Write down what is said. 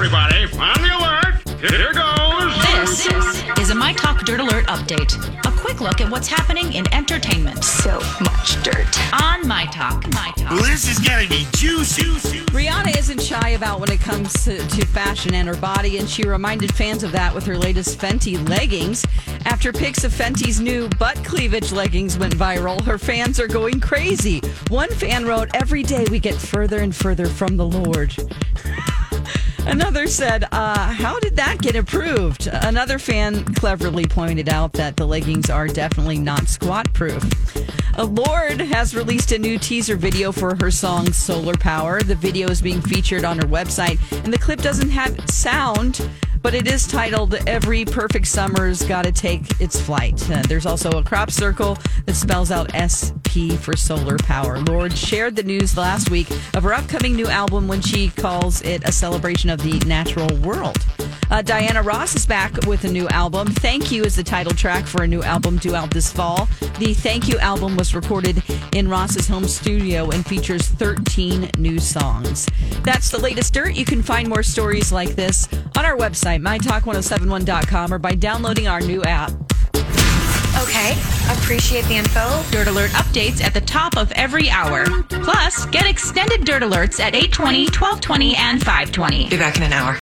All right, everybody, on the alert. Here goes. This is a My Talk Dirt Alert update. A quick look at what's happening in entertainment So much dirt. on My Talk. My Talk. This is gonna be juicy. Rihanna isn't shy about when it comes to, to fashion and her body, and she reminded fans of that with her latest Fenty leggings. After pics of Fenty's new butt cleavage leggings went viral, her fans are going crazy. One fan wrote, Every day we get further and further from the Lord. Another said, uh, How did that get approved? Another fan cleverly pointed out that the leggings are definitely not squat proof. Uh, Lorde has released a new teaser video for her song Solar Power. The video is being featured on her website, and the clip doesn't have sound. But it is titled Every Perfect Summer's Gotta Take Its Flight. Uh, there's also a crop circle that spells out SP for solar power. Lorde shared the news last week of her upcoming new album when she calls it a celebration of the natural world. Uh, Diana Ross is back with a new album. Thank You is the title track for a new album due out this fall. The Thank You album was recorded in Ross's home studio and features 13 new songs. That's the latest dirt. You can find more stories like this on our website, mytalk1071.com, or by downloading our new app. Okay, appreciate the info. Dirt Alert updates at the top of every hour. Plus, get extended Dirt Alerts at 820, 1220, and 520. Be back in an hour.